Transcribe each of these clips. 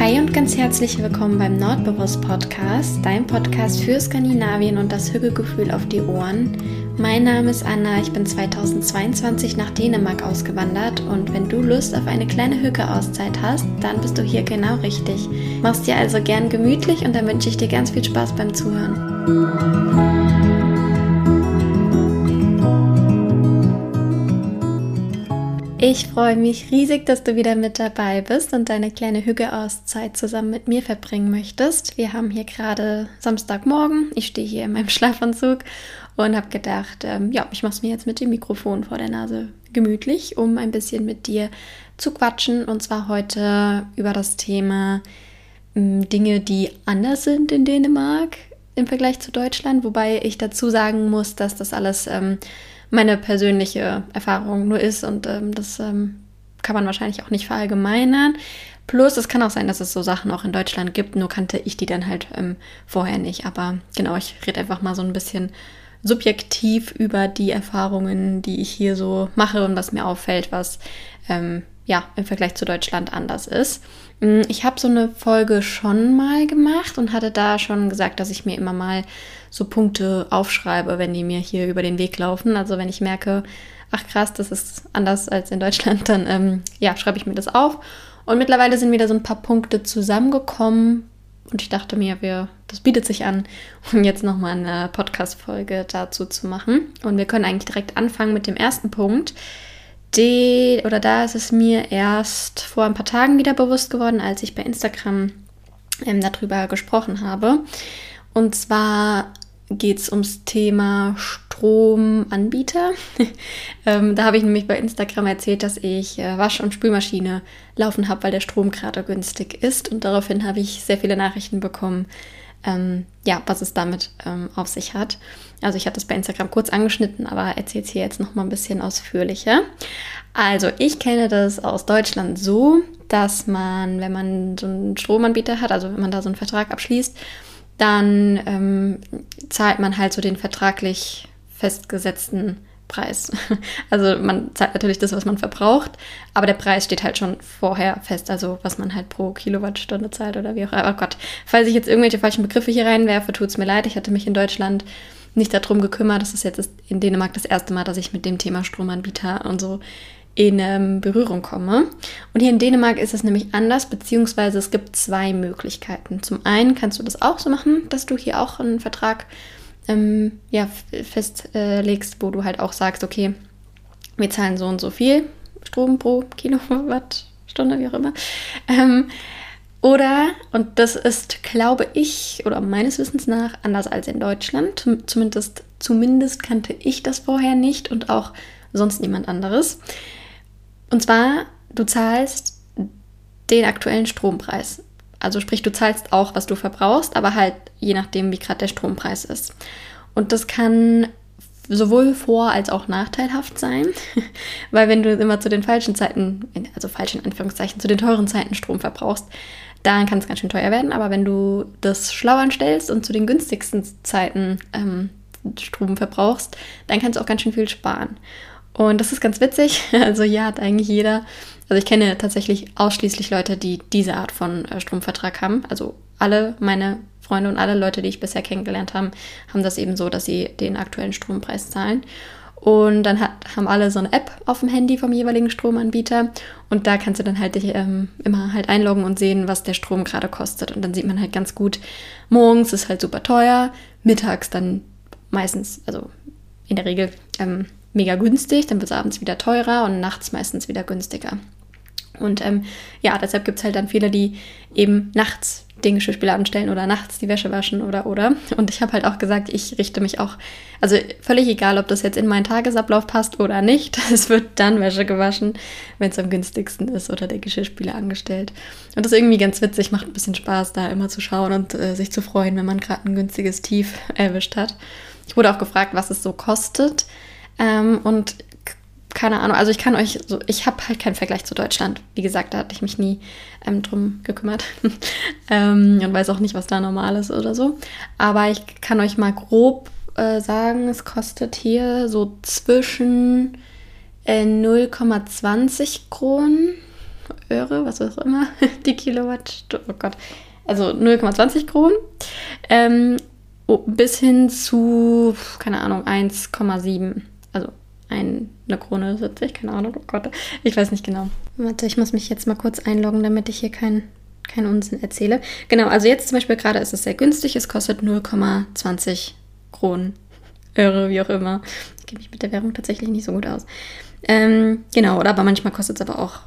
Hi und ganz herzlich willkommen beim Nordbewusst Podcast, dein Podcast für Skandinavien und das Hügelgefühl auf die Ohren. Mein Name ist Anna, ich bin 2022 nach Dänemark ausgewandert und wenn du Lust auf eine kleine Hücke-Auszeit hast, dann bist du hier genau richtig. Mach's dir also gern gemütlich und dann wünsche ich dir ganz viel Spaß beim Zuhören. Ich freue mich riesig, dass du wieder mit dabei bist und deine kleine Hügge-Auszeit zusammen mit mir verbringen möchtest. Wir haben hier gerade Samstagmorgen. Ich stehe hier in meinem Schlafanzug und habe gedacht, ähm, ja, ich mache es mir jetzt mit dem Mikrofon vor der Nase gemütlich, um ein bisschen mit dir zu quatschen. Und zwar heute über das Thema ähm, Dinge, die anders sind in Dänemark im Vergleich zu Deutschland. Wobei ich dazu sagen muss, dass das alles... Ähm, meine persönliche Erfahrung nur ist und ähm, das ähm, kann man wahrscheinlich auch nicht verallgemeinern. Plus, es kann auch sein, dass es so Sachen auch in Deutschland gibt, nur kannte ich die dann halt ähm, vorher nicht. Aber genau, ich rede einfach mal so ein bisschen subjektiv über die Erfahrungen, die ich hier so mache und was mir auffällt, was ähm, ja im Vergleich zu Deutschland anders ist. Mm, ich habe so eine Folge schon mal gemacht und hatte da schon gesagt, dass ich mir immer mal so Punkte aufschreibe, wenn die mir hier über den Weg laufen. Also wenn ich merke, ach krass, das ist anders als in Deutschland, dann ähm, ja, schreibe ich mir das auf. Und mittlerweile sind wieder so ein paar Punkte zusammengekommen. Und ich dachte mir, wir, das bietet sich an, um jetzt nochmal eine Podcast-Folge dazu zu machen. Und wir können eigentlich direkt anfangen mit dem ersten Punkt. Die, oder da ist es mir erst vor ein paar Tagen wieder bewusst geworden, als ich bei Instagram ähm, darüber gesprochen habe. Und zwar geht es ums Thema Stromanbieter. ähm, da habe ich nämlich bei Instagram erzählt, dass ich äh, Wasch- und Spülmaschine laufen habe, weil der Strom gerade günstig ist. Und daraufhin habe ich sehr viele Nachrichten bekommen, ähm, ja, was es damit ähm, auf sich hat. Also ich hatte das bei Instagram kurz angeschnitten, aber erzähle es hier jetzt noch mal ein bisschen ausführlicher. Also ich kenne das aus Deutschland so, dass man, wenn man so einen Stromanbieter hat, also wenn man da so einen Vertrag abschließt, dann ähm, zahlt man halt so den vertraglich festgesetzten Preis. Also man zahlt natürlich das, was man verbraucht, aber der Preis steht halt schon vorher fest, also was man halt pro Kilowattstunde zahlt oder wie auch immer. Oh Gott, falls ich jetzt irgendwelche falschen Begriffe hier reinwerfe, tut es mir leid. Ich hatte mich in Deutschland nicht darum gekümmert. Das ist jetzt in Dänemark das erste Mal, dass ich mit dem Thema Stromanbieter und so in ähm, Berührung komme. Und hier in Dänemark ist es nämlich anders, beziehungsweise es gibt zwei Möglichkeiten. Zum einen kannst du das auch so machen, dass du hier auch einen Vertrag ähm, ja, festlegst, wo du halt auch sagst, okay, wir zahlen so und so viel Strom pro Kilowattstunde, wie auch immer. Ähm, oder, und das ist, glaube ich, oder meines Wissens nach, anders als in Deutschland. Zumindest, zumindest kannte ich das vorher nicht und auch sonst niemand anderes. Und zwar, du zahlst den aktuellen Strompreis. Also sprich, du zahlst auch, was du verbrauchst, aber halt je nachdem, wie gerade der Strompreis ist. Und das kann sowohl vor- als auch nachteilhaft sein, weil wenn du immer zu den falschen Zeiten, also falsch in Anführungszeichen, zu den teuren Zeiten Strom verbrauchst, dann kann es ganz schön teuer werden. Aber wenn du das schlau anstellst und zu den günstigsten Zeiten ähm, Strom verbrauchst, dann kannst du auch ganz schön viel sparen. Und das ist ganz witzig. Also ja, hat eigentlich jeder. Also ich kenne tatsächlich ausschließlich Leute, die diese Art von äh, Stromvertrag haben. Also alle meine Freunde und alle Leute, die ich bisher kennengelernt habe, haben das eben so, dass sie den aktuellen Strompreis zahlen. Und dann hat, haben alle so eine App auf dem Handy vom jeweiligen Stromanbieter. Und da kannst du dann halt dich ähm, immer halt einloggen und sehen, was der Strom gerade kostet. Und dann sieht man halt ganz gut, morgens ist halt super teuer, mittags dann meistens, also in der Regel ähm, mega günstig, dann wird es abends wieder teurer und nachts meistens wieder günstiger. Und ähm, ja, deshalb gibt es halt dann viele, die eben nachts den Geschirrspüler anstellen oder nachts die Wäsche waschen oder oder. Und ich habe halt auch gesagt, ich richte mich auch, also völlig egal, ob das jetzt in meinen Tagesablauf passt oder nicht, es wird dann Wäsche gewaschen, wenn es am günstigsten ist oder der Geschirrspüler angestellt. Und das ist irgendwie ganz witzig, macht ein bisschen Spaß, da immer zu schauen und äh, sich zu freuen, wenn man gerade ein günstiges Tief erwischt hat. Ich wurde auch gefragt, was es so kostet. Ähm, und keine Ahnung, also ich kann euch so, ich habe halt keinen Vergleich zu Deutschland. Wie gesagt, da hatte ich mich nie ähm, drum gekümmert ähm, und weiß auch nicht, was da normal ist oder so. Aber ich kann euch mal grob äh, sagen, es kostet hier so zwischen äh, 0,20 Kronen Euro, was auch immer, die Kilowattstunde, oh Gott, also 0,20 Kronen, ähm, bis hin zu, keine Ahnung, 1,7, also eine Krone 70, keine Ahnung, oh Gott, ich weiß nicht genau. Warte, ich muss mich jetzt mal kurz einloggen, damit ich hier keinen kein Unsinn erzähle. Genau, also jetzt zum Beispiel gerade ist es sehr günstig, es kostet 0,20 Kronen, Euro, wie auch immer. Ich kenne mich mit der Währung tatsächlich nicht so gut aus. Ähm, genau, oder aber manchmal kostet es aber auch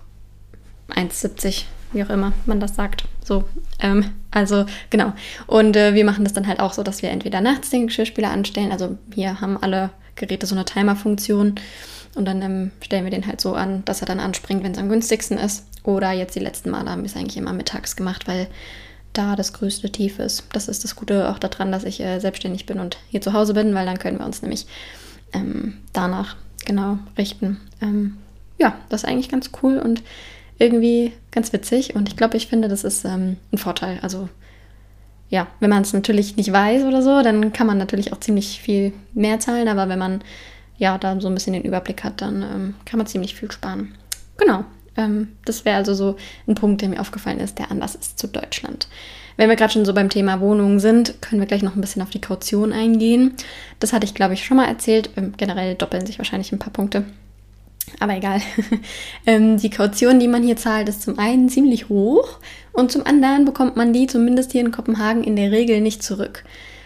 1,70, wie auch immer man das sagt. So, ähm, also genau. Und äh, wir machen das dann halt auch so, dass wir entweder nachts den Geschirrspüler anstellen. Also hier haben alle Geräte so eine Timer-Funktion. Und dann ähm, stellen wir den halt so an, dass er dann anspringt, wenn es am günstigsten ist. Oder jetzt die letzten Male haben wir es eigentlich immer mittags gemacht, weil da das größte Tief ist. Das ist das Gute auch daran, dass ich äh, selbstständig bin und hier zu Hause bin, weil dann können wir uns nämlich ähm, danach genau richten. Ähm, ja, das ist eigentlich ganz cool und irgendwie ganz witzig. Und ich glaube, ich finde, das ist ähm, ein Vorteil. Also ja, wenn man es natürlich nicht weiß oder so, dann kann man natürlich auch ziemlich viel mehr zahlen. Aber wenn man ja da so ein bisschen den Überblick hat, dann ähm, kann man ziemlich viel sparen. Genau. Ähm, das wäre also so ein Punkt, der mir aufgefallen ist, der anders ist zu Deutschland. Wenn wir gerade schon so beim Thema Wohnungen sind, können wir gleich noch ein bisschen auf die Kaution eingehen. Das hatte ich, glaube ich, schon mal erzählt. Ähm, generell doppeln sich wahrscheinlich ein paar Punkte. Aber egal. ähm, die Kaution, die man hier zahlt, ist zum einen ziemlich hoch und zum anderen bekommt man die zumindest hier in Kopenhagen in der Regel nicht zurück.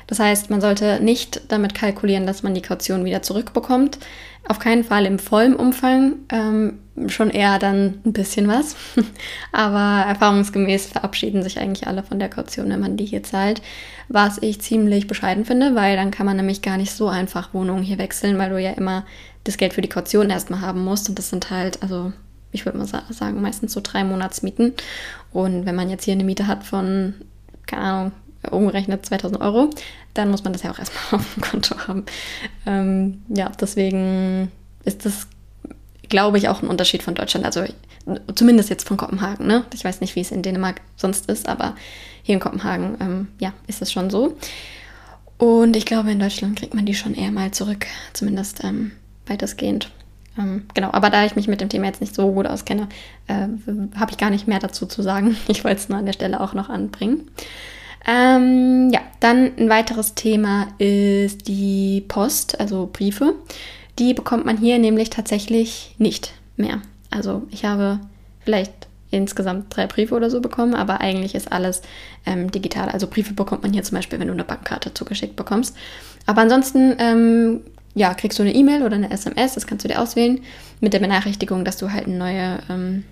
Das heißt, man sollte nicht damit kalkulieren, dass man die Kaution wieder zurückbekommt. Auf keinen Fall im vollen Umfang, ähm, schon eher dann ein bisschen was. Aber erfahrungsgemäß verabschieden sich eigentlich alle von der Kaution, wenn man die hier zahlt. Was ich ziemlich bescheiden finde, weil dann kann man nämlich gar nicht so einfach Wohnungen hier wechseln, weil du ja immer das Geld für die Kaution erstmal haben musst. Und das sind halt, also ich würde mal sagen, meistens so drei Monatsmieten. Und wenn man jetzt hier eine Miete hat von, keine Ahnung, umgerechnet 2000 Euro, dann muss man das ja auch erstmal auf dem Konto haben. Ähm, ja, deswegen ist das, glaube ich, auch ein Unterschied von Deutschland. Also zumindest jetzt von Kopenhagen. Ne? Ich weiß nicht, wie es in Dänemark sonst ist, aber hier in Kopenhagen, ähm, ja, ist es schon so. Und ich glaube, in Deutschland kriegt man die schon eher mal zurück, zumindest ähm, weitestgehend. Ähm, genau, aber da ich mich mit dem Thema jetzt nicht so gut auskenne, äh, habe ich gar nicht mehr dazu zu sagen. Ich wollte es nur an der Stelle auch noch anbringen. Ähm, ja, dann ein weiteres Thema ist die Post, also Briefe. Die bekommt man hier nämlich tatsächlich nicht mehr. Also ich habe vielleicht insgesamt drei Briefe oder so bekommen, aber eigentlich ist alles ähm, digital. Also Briefe bekommt man hier zum Beispiel, wenn du eine Bankkarte zugeschickt bekommst. Aber ansonsten ähm, ja, kriegst du eine E-Mail oder eine SMS, das kannst du dir auswählen, mit der Benachrichtigung, dass du halt eine neue ähm,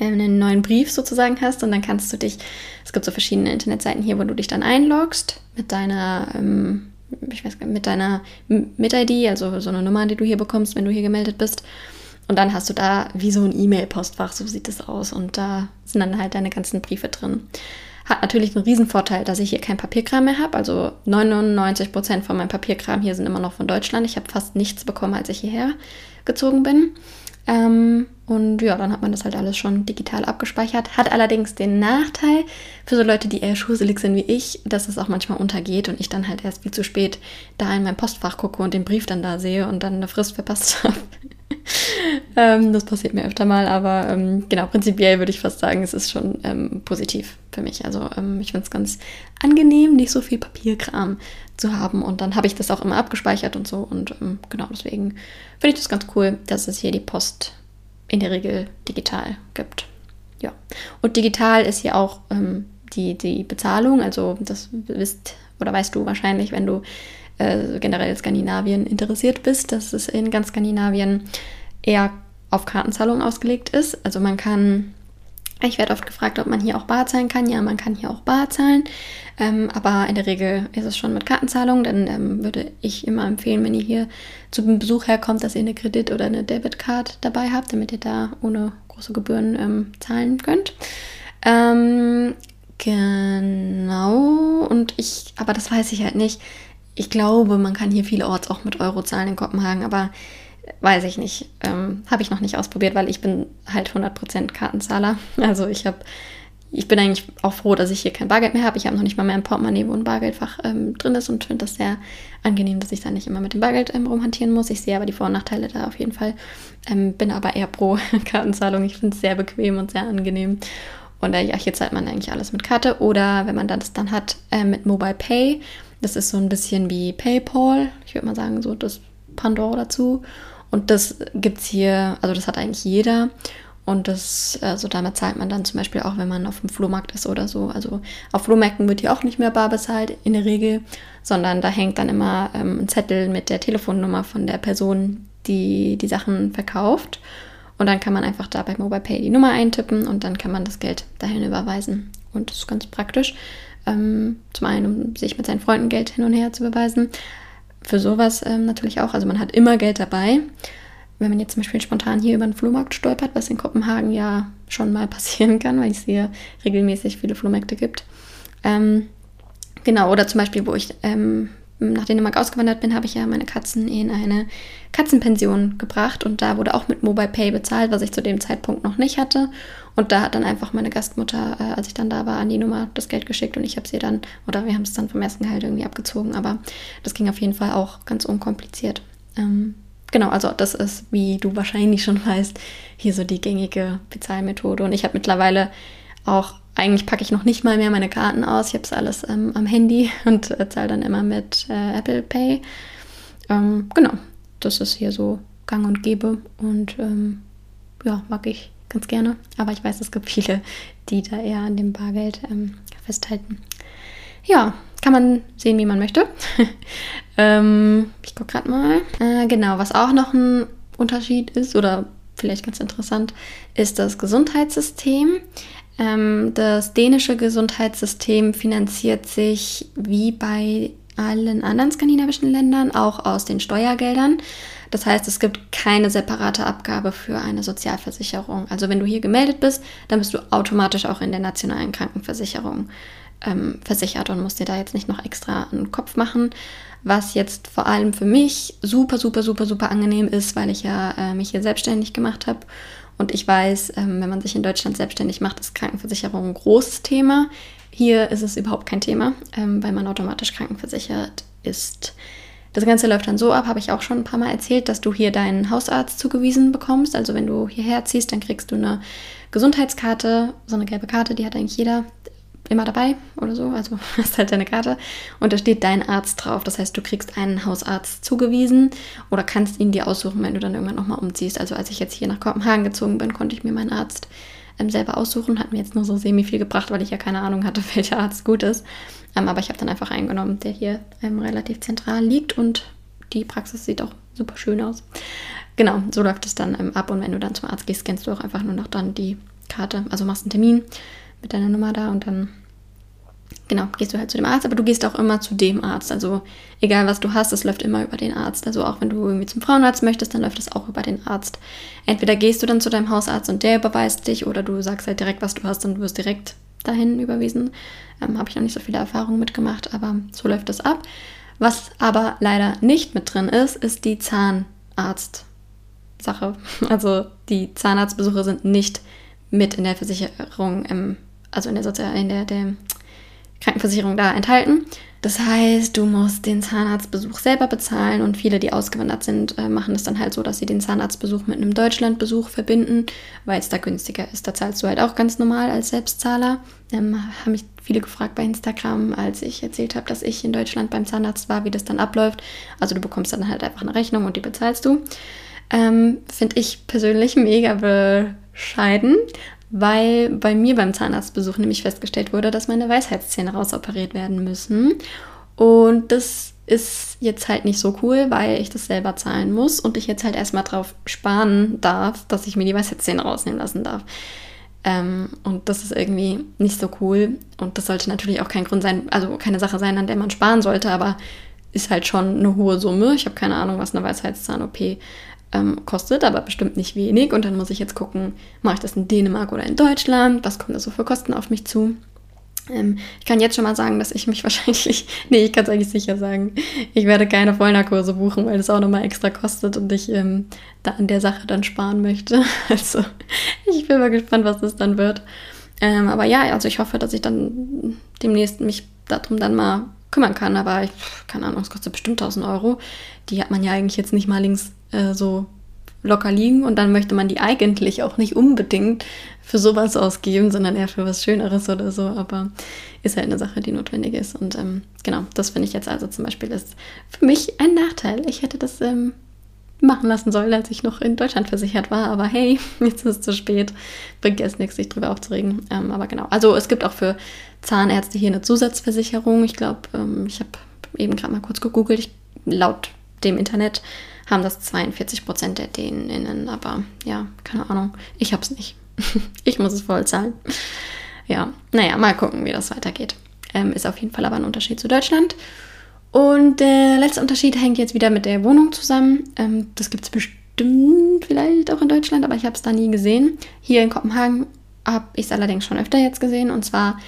einen neuen Brief sozusagen hast und dann kannst du dich, es gibt so verschiedene Internetseiten hier, wo du dich dann einloggst mit deiner, ähm, ich weiß mit deiner Mit-ID, also so eine Nummer, die du hier bekommst, wenn du hier gemeldet bist. Und dann hast du da wie so ein E-Mail-Postfach, so sieht es aus. Und da sind dann halt deine ganzen Briefe drin. Hat natürlich einen Riesenvorteil, dass ich hier kein Papierkram mehr habe. Also 99 Prozent von meinem Papierkram hier sind immer noch von Deutschland. Ich habe fast nichts bekommen, als ich hierher gezogen bin. Ähm, und ja, dann hat man das halt alles schon digital abgespeichert. Hat allerdings den Nachteil für so Leute, die eher schuselig sind wie ich, dass es auch manchmal untergeht und ich dann halt erst viel zu spät da in mein Postfach gucke und den Brief dann da sehe und dann eine Frist verpasst habe. ähm, das passiert mir öfter mal, aber ähm, genau, prinzipiell würde ich fast sagen, es ist schon ähm, positiv für mich. Also ähm, ich finde es ganz angenehm, nicht so viel Papierkram zu haben und dann habe ich das auch immer abgespeichert und so und ähm, genau deswegen finde ich das ganz cool, dass es hier die Post in der Regel digital gibt. Ja. Und digital ist hier auch ähm, die, die Bezahlung, also das wisst oder weißt du wahrscheinlich, wenn du äh, generell Skandinavien interessiert bist, dass es in ganz Skandinavien eher auf Kartenzahlung ausgelegt ist. Also man kann, ich werde oft gefragt, ob man hier auch bar zahlen kann. Ja, man kann hier auch bar zahlen. Ähm, aber in der Regel ist es schon mit Kartenzahlung. Dann ähm, würde ich immer empfehlen, wenn ihr hier zum Besuch herkommt, dass ihr eine Kredit- oder eine Debitcard dabei habt, damit ihr da ohne große Gebühren ähm, zahlen könnt. Ähm, genau. Und ich, aber das weiß ich halt nicht. Ich glaube, man kann hier vielerorts auch mit Euro zahlen in Kopenhagen, aber weiß ich nicht. Ähm, habe ich noch nicht ausprobiert, weil ich bin halt 100% Kartenzahler. Also ich habe ich bin eigentlich auch froh, dass ich hier kein Bargeld mehr habe. Ich habe noch nicht mal mehr ein Portemonnaie, wo ein Bargeldfach ähm, drin ist und finde das sehr angenehm, dass ich da nicht immer mit dem Bargeld ähm, rumhantieren muss. Ich sehe aber die Vor- und Nachteile da auf jeden Fall. Ähm, bin aber eher pro Kartenzahlung. Ich finde es sehr bequem und sehr angenehm. Und äh, ja, hier zahlt man eigentlich alles mit Karte oder wenn man das dann hat, äh, mit Mobile Pay. Das ist so ein bisschen wie PayPal. Ich würde mal sagen, so das Pandora dazu. Und das gibt es hier, also das hat eigentlich jeder. Und das, also damit zahlt man dann zum Beispiel auch, wenn man auf dem Flohmarkt ist oder so. Also auf Flohmärkten wird hier auch nicht mehr bar bezahlt in der Regel, sondern da hängt dann immer ähm, ein Zettel mit der Telefonnummer von der Person, die die Sachen verkauft. Und dann kann man einfach da bei Mobile Pay die Nummer eintippen und dann kann man das Geld dahin überweisen. Und das ist ganz praktisch. Ähm, zum einen, um sich mit seinen Freunden Geld hin und her zu überweisen. Für sowas ähm, natürlich auch. Also man hat immer Geld dabei wenn man jetzt zum Beispiel spontan hier über einen Flohmarkt stolpert, was in Kopenhagen ja schon mal passieren kann, weil es hier regelmäßig viele Flohmärkte gibt. Ähm, genau, oder zum Beispiel, wo ich ähm, nach Dänemark ausgewandert bin, habe ich ja meine Katzen in eine Katzenpension gebracht und da wurde auch mit Mobile Pay bezahlt, was ich zu dem Zeitpunkt noch nicht hatte. Und da hat dann einfach meine Gastmutter, äh, als ich dann da war, an die Nummer das Geld geschickt und ich habe sie dann, oder wir haben es dann vom ersten Gehalt irgendwie abgezogen, aber das ging auf jeden Fall auch ganz unkompliziert. Ähm, Genau, also das ist, wie du wahrscheinlich schon weißt, hier so die gängige Bezahlmethode. Und ich habe mittlerweile auch, eigentlich packe ich noch nicht mal mehr meine Karten aus. Ich habe es alles ähm, am Handy und äh, zahle dann immer mit äh, Apple Pay. Ähm, genau, das ist hier so gang und gäbe. Und ähm, ja, mag ich ganz gerne. Aber ich weiß, es gibt viele, die da eher an dem Bargeld ähm, festhalten. Ja, kann man sehen, wie man möchte. ähm, ich gucke gerade mal. Äh, genau, was auch noch ein Unterschied ist oder vielleicht ganz interessant, ist das Gesundheitssystem. Ähm, das dänische Gesundheitssystem finanziert sich wie bei allen anderen skandinavischen Ländern auch aus den Steuergeldern. Das heißt, es gibt keine separate Abgabe für eine Sozialversicherung. Also wenn du hier gemeldet bist, dann bist du automatisch auch in der nationalen Krankenversicherung ähm, versichert und muss dir da jetzt nicht noch extra einen Kopf machen. Was jetzt vor allem für mich super, super, super, super angenehm ist, weil ich ja äh, mich hier selbstständig gemacht habe. Und ich weiß, ähm, wenn man sich in Deutschland selbstständig macht, ist Krankenversicherung ein großes Thema. Hier ist es überhaupt kein Thema, ähm, weil man automatisch krankenversichert ist. Das Ganze läuft dann so ab, habe ich auch schon ein paar Mal erzählt, dass du hier deinen Hausarzt zugewiesen bekommst. Also wenn du hierher ziehst, dann kriegst du eine Gesundheitskarte, so eine gelbe Karte, die hat eigentlich jeder immer dabei oder so. Also hast halt deine Karte und da steht dein Arzt drauf. Das heißt, du kriegst einen Hausarzt zugewiesen oder kannst ihn dir aussuchen, wenn du dann irgendwann nochmal umziehst. Also als ich jetzt hier nach Kopenhagen gezogen bin, konnte ich mir meinen Arzt ähm, selber aussuchen. Hat mir jetzt nur so semi viel gebracht, weil ich ja keine Ahnung hatte, welcher Arzt gut ist. Ähm, aber ich habe dann einfach einen genommen, der hier ähm, relativ zentral liegt und die Praxis sieht auch super schön aus. Genau, so läuft es dann ähm, ab und wenn du dann zum Arzt gehst, scannst du auch einfach nur noch dann die Karte, also machst einen Termin mit deiner Nummer da und dann, genau, gehst du halt zu dem Arzt, aber du gehst auch immer zu dem Arzt. Also egal was du hast, es läuft immer über den Arzt. Also auch wenn du irgendwie zum Frauenarzt möchtest, dann läuft es auch über den Arzt. Entweder gehst du dann zu deinem Hausarzt und der überweist dich oder du sagst halt direkt, was du hast und du wirst direkt dahin überwiesen. Ähm, Habe ich noch nicht so viele Erfahrungen mitgemacht, aber so läuft das ab. Was aber leider nicht mit drin ist, ist die Zahnarzt-Sache. Also die Zahnarztbesuche sind nicht mit in der Versicherung im also in der, Sozial in der, der Krankenversicherung da enthalten. Das heißt, du musst den Zahnarztbesuch selber bezahlen und viele, die ausgewandert sind, äh, machen es dann halt so, dass sie den Zahnarztbesuch mit einem Deutschlandbesuch verbinden, weil es da günstiger ist. Da zahlst du halt auch ganz normal als Selbstzahler. Ähm, haben mich viele gefragt bei Instagram, als ich erzählt habe, dass ich in Deutschland beim Zahnarzt war, wie das dann abläuft. Also du bekommst dann halt einfach eine Rechnung und die bezahlst du. Ähm, Finde ich persönlich mega bescheiden, weil bei mir beim Zahnarztbesuch nämlich festgestellt wurde, dass meine Weisheitszähne rausoperiert werden müssen. Und das ist jetzt halt nicht so cool, weil ich das selber zahlen muss und ich jetzt halt erstmal drauf sparen darf, dass ich mir die Weisheitszähne rausnehmen lassen darf. Ähm, und das ist irgendwie nicht so cool. Und das sollte natürlich auch kein Grund sein, also keine Sache sein, an der man sparen sollte, aber ist halt schon eine hohe Summe. Ich habe keine Ahnung, was eine Weisheitszahn-OP ähm, kostet, aber bestimmt nicht wenig. Und dann muss ich jetzt gucken, mache ich das in Dänemark oder in Deutschland? Was kommt da so für Kosten auf mich zu? Ähm, ich kann jetzt schon mal sagen, dass ich mich wahrscheinlich, nee, ich kann es eigentlich sicher sagen, ich werde keine Vollnarkose buchen, weil das auch nochmal extra kostet und ich ähm, da an der Sache dann sparen möchte. Also ich bin mal gespannt, was das dann wird. Ähm, aber ja, also ich hoffe, dass ich dann demnächst mich darum dann mal kümmern kann. Aber ich, keine Ahnung, es kostet bestimmt 1000 Euro. Die hat man ja eigentlich jetzt nicht mal links äh, so locker liegen und dann möchte man die eigentlich auch nicht unbedingt für sowas ausgeben, sondern eher für was Schöneres oder so. Aber ist halt eine Sache, die notwendig ist. Und ähm, genau, das finde ich jetzt also zum Beispiel ist für mich ein Nachteil. Ich hätte das ähm, machen lassen sollen, als ich noch in Deutschland versichert war. Aber hey, jetzt ist es zu spät. Bringt erst nichts, sich drüber aufzuregen. Ähm, aber genau. Also es gibt auch für Zahnärzte hier eine Zusatzversicherung. Ich glaube, ähm, ich habe eben gerade mal kurz gegoogelt. Ich, laut dem Internet haben das 42 Prozent der DänInnen. Aber ja, keine Ahnung. Ich habe es nicht. ich muss es voll zahlen. Ja, naja, mal gucken, wie das weitergeht. Ähm, ist auf jeden Fall aber ein Unterschied zu Deutschland. Und der letzte Unterschied hängt jetzt wieder mit der Wohnung zusammen. Ähm, das gibt es bestimmt vielleicht auch in Deutschland, aber ich habe es da nie gesehen. Hier in Kopenhagen habe ich es allerdings schon öfter jetzt gesehen. Und zwar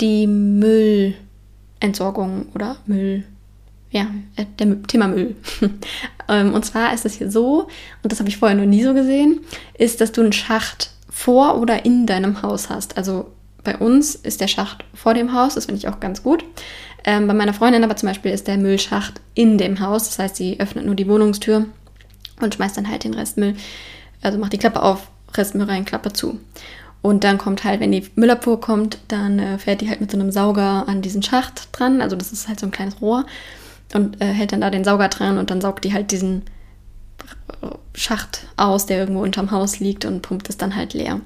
die Müllentsorgung oder Müll. Ja, äh, der Thema Müll. Ähm, und zwar ist es hier so, und das habe ich vorher noch nie so gesehen, ist, dass du einen Schacht vor oder in deinem Haus hast. Also bei uns ist der Schacht vor dem Haus, das finde ich auch ganz gut. Ähm, bei meiner Freundin aber zum Beispiel ist der Müllschacht in dem Haus. Das heißt, sie öffnet nur die Wohnungstür und schmeißt dann halt den Restmüll, also macht die Klappe auf, Restmüll rein, Klappe zu. Und dann kommt halt, wenn die Müllabfuhr kommt, dann äh, fährt die halt mit so einem Sauger an diesen Schacht dran. Also das ist halt so ein kleines Rohr und äh, hält dann da den Sauger dran und dann saugt die halt diesen Schacht aus, der irgendwo unterm Haus liegt und pumpt es dann halt leer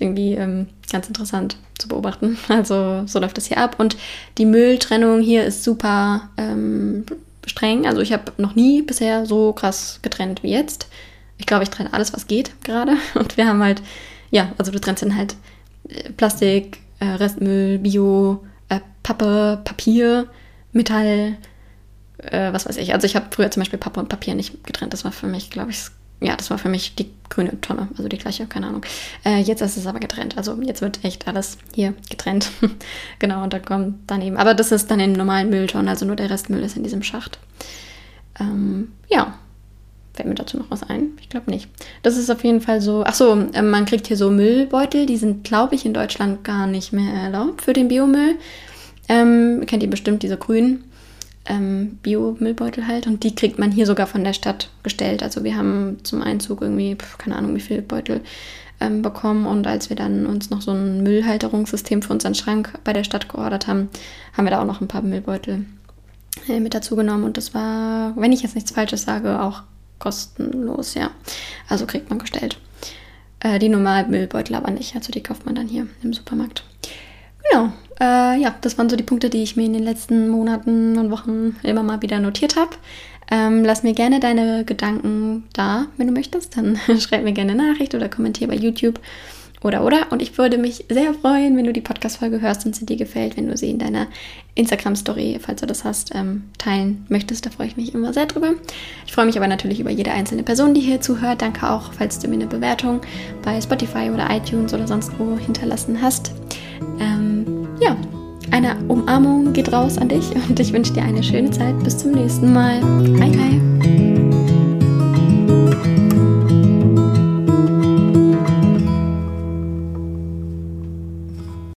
irgendwie ähm, ganz interessant zu beobachten. Also so läuft das hier ab. Und die Mülltrennung hier ist super ähm, streng. Also ich habe noch nie bisher so krass getrennt wie jetzt. Ich glaube, ich trenne alles, was geht gerade. Und wir haben halt, ja, also du trennst dann halt äh, Plastik, äh, Restmüll, Bio, äh, Pappe, Papier, Metall, äh, was weiß ich. Also ich habe früher zum Beispiel Pappe und Papier nicht getrennt. Das war für mich, glaube ich, ja, das war für mich die grüne Tonne, also die gleiche, keine Ahnung. Äh, jetzt ist es aber getrennt, also jetzt wird echt alles hier getrennt. genau, und dann kommt daneben. Aber das ist dann im normalen Müllton, also nur der Restmüll ist in diesem Schacht. Ähm, ja, fällt mir dazu noch was ein? Ich glaube nicht. Das ist auf jeden Fall so. Achso, äh, man kriegt hier so Müllbeutel, die sind, glaube ich, in Deutschland gar nicht mehr erlaubt für den Biomüll. Ähm, kennt ihr bestimmt diese grünen ähm, Bio-Müllbeutel halt und die kriegt man hier sogar von der Stadt gestellt. Also wir haben zum Einzug irgendwie, keine Ahnung, wie viele Beutel ähm, bekommen und als wir dann uns noch so ein Müllhalterungssystem für unseren Schrank bei der Stadt geordert haben, haben wir da auch noch ein paar Müllbeutel äh, mit dazu genommen und das war, wenn ich jetzt nichts Falsches sage, auch kostenlos, ja. Also kriegt man gestellt. Äh, die normalen Müllbeutel aber nicht, also die kauft man dann hier im Supermarkt. Genau, äh, ja, das waren so die Punkte, die ich mir in den letzten Monaten und Wochen immer mal wieder notiert habe. Ähm, lass mir gerne deine Gedanken da, wenn du möchtest. Dann schreib mir gerne eine Nachricht oder kommentier bei YouTube oder oder. Und ich würde mich sehr freuen, wenn du die Podcast-Folge hörst und sie dir gefällt, wenn du sie in deiner Instagram-Story, falls du das hast, ähm, teilen möchtest. Da freue ich mich immer sehr drüber. Ich freue mich aber natürlich über jede einzelne Person, die hier zuhört. Danke auch, falls du mir eine Bewertung bei Spotify oder iTunes oder sonst wo hinterlassen hast. Ähm, ja, eine Umarmung geht raus an dich und ich wünsche dir eine schöne Zeit. Bis zum nächsten Mal. Hi, hi.